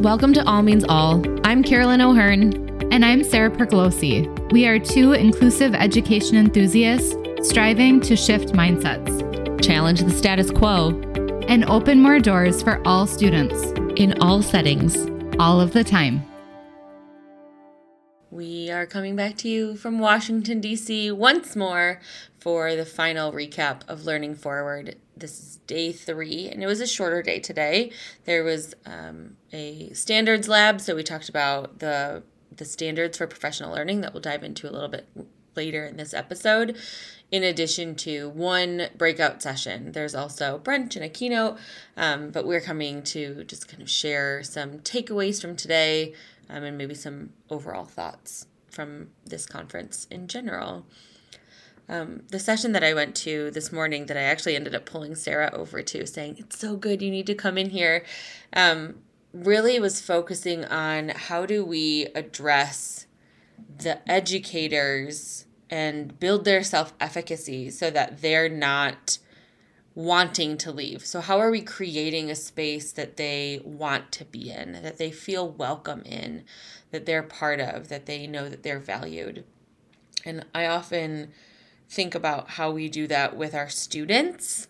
Welcome to All Means All. I'm Carolyn O'Hearn. And I'm Sarah Percolosi. We are two inclusive education enthusiasts striving to shift mindsets, challenge the status quo, and open more doors for all students in all settings, all of the time. We are coming back to you from Washington, D.C. once more for the final recap of Learning Forward. This is day three, and it was a shorter day today. There was um, a standards lab, so we talked about the the standards for professional learning that we'll dive into a little bit later in this episode. In addition to one breakout session, there's also brunch and a keynote. Um, but we're coming to just kind of share some takeaways from today um, and maybe some overall thoughts from this conference in general. Um, the session that I went to this morning, that I actually ended up pulling Sarah over to, saying, It's so good, you need to come in here, um, really was focusing on how do we address the educators and build their self efficacy so that they're not wanting to leave. So, how are we creating a space that they want to be in, that they feel welcome in, that they're part of, that they know that they're valued? And I often think about how we do that with our students,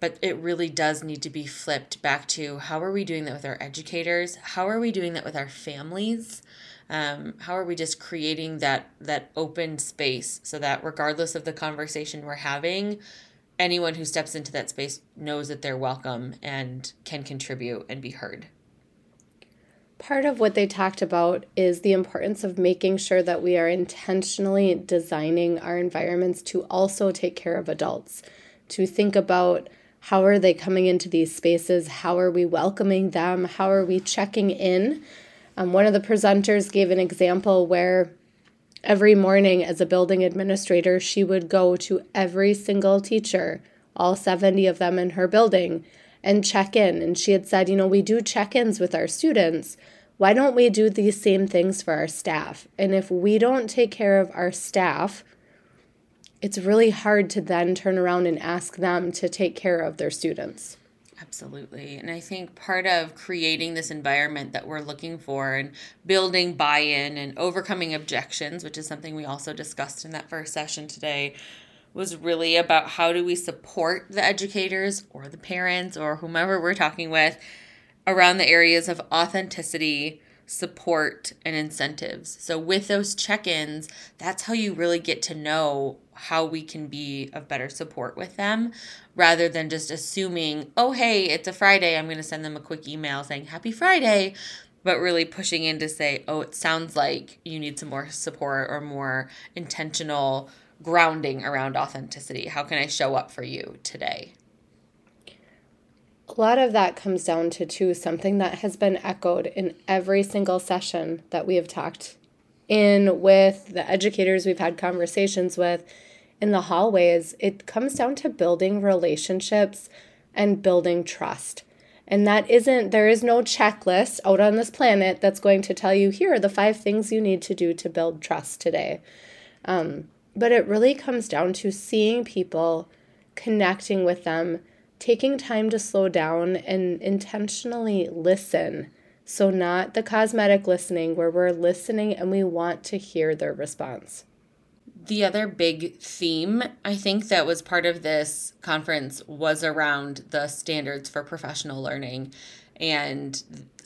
but it really does need to be flipped back to how are we doing that with our educators? How are we doing that with our families? Um, how are we just creating that that open space so that regardless of the conversation we're having, anyone who steps into that space knows that they're welcome and can contribute and be heard. Part of what they talked about is the importance of making sure that we are intentionally designing our environments to also take care of adults, to think about how are they coming into these spaces, how are we welcoming them, how are we checking in. Um, one of the presenters gave an example where Every morning, as a building administrator, she would go to every single teacher, all 70 of them in her building, and check in. And she had said, You know, we do check ins with our students. Why don't we do these same things for our staff? And if we don't take care of our staff, it's really hard to then turn around and ask them to take care of their students. Absolutely. And I think part of creating this environment that we're looking for and building buy in and overcoming objections, which is something we also discussed in that first session today, was really about how do we support the educators or the parents or whomever we're talking with around the areas of authenticity, support, and incentives. So, with those check ins, that's how you really get to know how we can be of better support with them rather than just assuming, oh, hey, it's a Friday. I'm going to send them a quick email saying happy Friday, but really pushing in to say, oh, it sounds like you need some more support or more intentional grounding around authenticity. How can I show up for you today? A lot of that comes down to, too, something that has been echoed in every single session that we have talked in with the educators we've had conversations with in the hallways, it comes down to building relationships and building trust. And that isn't, there is no checklist out on this planet that's going to tell you here are the five things you need to do to build trust today. Um, but it really comes down to seeing people, connecting with them, taking time to slow down and intentionally listen. So, not the cosmetic listening where we're listening and we want to hear their response the other big theme I think that was part of this conference was around the standards for professional learning and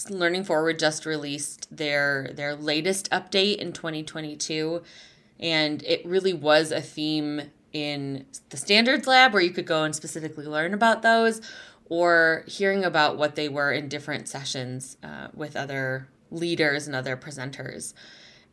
Learning Forward just released their their latest update in 2022 and it really was a theme in the standards lab where you could go and specifically learn about those or hearing about what they were in different sessions uh, with other leaders and other presenters.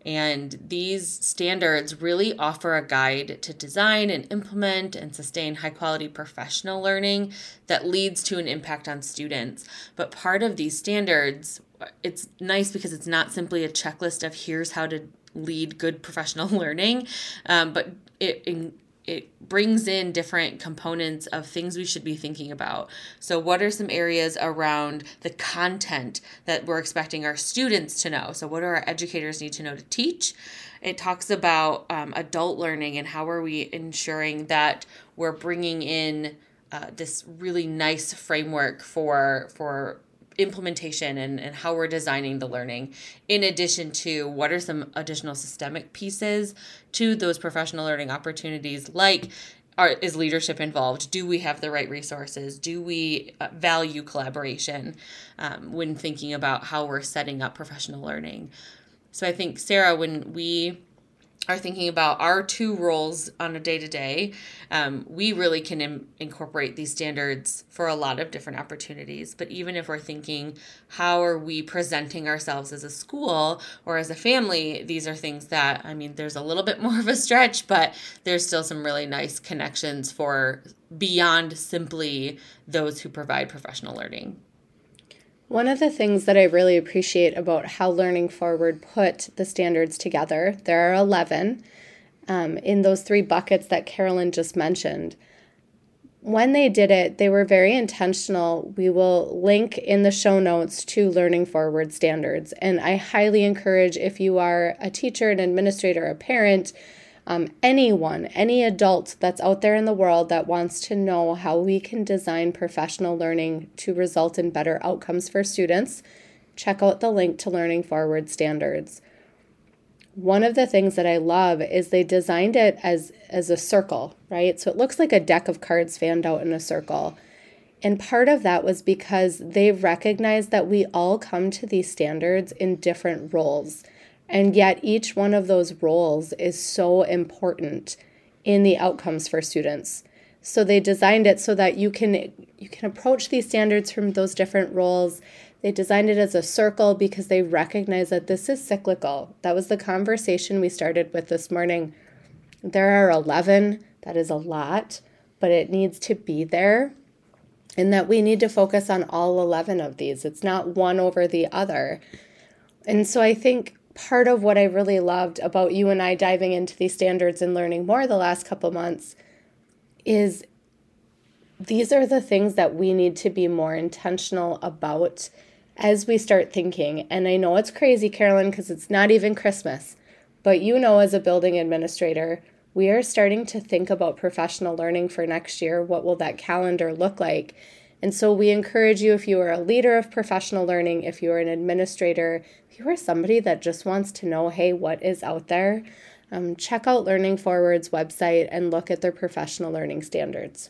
And these standards really offer a guide to design and implement and sustain high quality professional learning that leads to an impact on students. But part of these standards, it's nice because it's not simply a checklist of here's how to lead good professional learning, um, but it in, it brings in different components of things we should be thinking about. So, what are some areas around the content that we're expecting our students to know? So, what do our educators need to know to teach? It talks about um, adult learning and how are we ensuring that we're bringing in uh, this really nice framework for for implementation and, and how we're designing the learning, in addition to what are some additional systemic pieces to those professional learning opportunities, like are, is leadership involved? Do we have the right resources? Do we uh, value collaboration um, when thinking about how we're setting up professional learning? So I think, Sarah, when we are thinking about our two roles on a day to day, we really can Im- incorporate these standards for a lot of different opportunities. But even if we're thinking, how are we presenting ourselves as a school or as a family, these are things that, I mean, there's a little bit more of a stretch, but there's still some really nice connections for beyond simply those who provide professional learning. One of the things that I really appreciate about how Learning Forward put the standards together, there are 11 um, in those three buckets that Carolyn just mentioned. When they did it, they were very intentional. We will link in the show notes to Learning Forward standards. And I highly encourage if you are a teacher, an administrator, a parent, um, anyone, any adult that's out there in the world that wants to know how we can design professional learning to result in better outcomes for students, check out the link to Learning Forward Standards. One of the things that I love is they designed it as as a circle, right? So it looks like a deck of cards fanned out in a circle. And part of that was because they recognized that we all come to these standards in different roles. And yet, each one of those roles is so important in the outcomes for students. So they designed it so that you can you can approach these standards from those different roles. They designed it as a circle because they recognize that this is cyclical. That was the conversation we started with this morning. There are 11, that is a lot, but it needs to be there. And that we need to focus on all 11 of these. It's not one over the other. And so I think part of what I really loved about you and I diving into these standards and learning more the last couple months is these are the things that we need to be more intentional about as we start thinking. And I know it's crazy, Carolyn, because it's not even Christmas, but you know, as a building administrator, we are starting to think about professional learning for next year. What will that calendar look like? And so we encourage you if you are a leader of professional learning, if you are an administrator, if you are somebody that just wants to know, hey, what is out there, um, check out Learning Forward's website and look at their professional learning standards.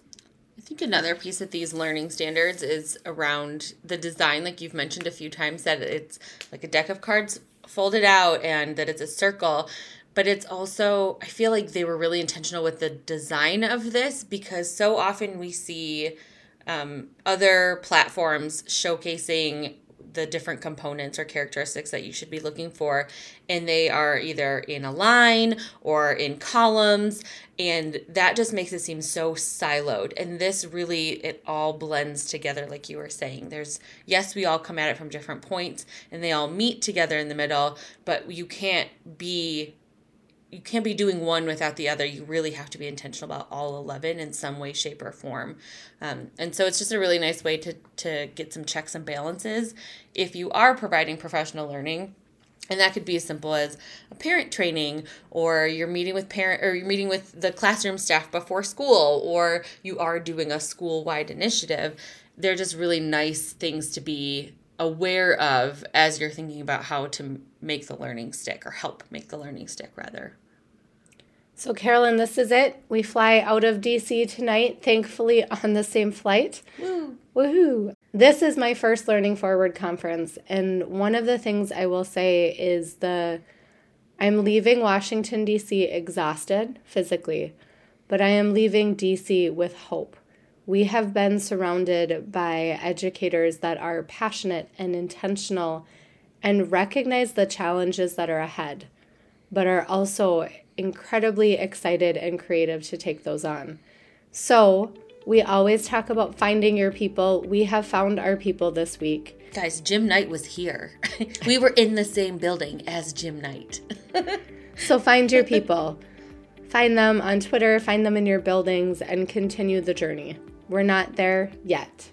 I think another piece of these learning standards is around the design, like you've mentioned a few times, that it's like a deck of cards folded out and that it's a circle. But it's also, I feel like they were really intentional with the design of this because so often we see um, other platforms showcasing the different components or characteristics that you should be looking for and they are either in a line or in columns and that just makes it seem so siloed. And this really it all blends together like you were saying. There's yes we all come at it from different points and they all meet together in the middle but you can't be you can't be doing one without the other. You really have to be intentional about all 11 in some way, shape, or form. Um, and so it's just a really nice way to, to get some checks and balances if you are providing professional learning. And that could be as simple as a parent training, or you're meeting with parent, or you're meeting with the classroom staff before school, or you are doing a school wide initiative. They're just really nice things to be aware of as you're thinking about how to make the learning stick or help make the learning stick rather. So, Carolyn, this is it. We fly out of DC tonight, thankfully on the same flight. Woo. Woohoo! This is my first Learning Forward conference, and one of the things I will say is the I'm leaving Washington, D.C. exhausted physically, but I am leaving D.C. with hope. We have been surrounded by educators that are passionate and intentional and recognize the challenges that are ahead, but are also incredibly excited and creative to take those on. So, we always talk about finding your people. We have found our people this week. Guys, Jim Knight was here. we were in the same building as Jim Knight. so, find your people. Find them on Twitter, find them in your buildings, and continue the journey. We're not there yet.